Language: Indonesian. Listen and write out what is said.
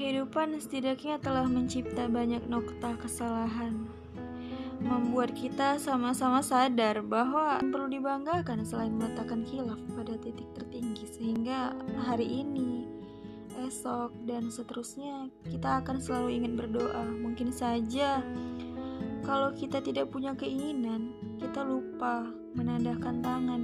Kehidupan setidaknya telah mencipta banyak nokta kesalahan, membuat kita sama-sama sadar bahwa perlu dibanggakan selain meletakkan khilaf pada titik tertinggi, sehingga hari ini, esok, dan seterusnya kita akan selalu ingin berdoa. Mungkin saja, kalau kita tidak punya keinginan, kita lupa menandakan tangan.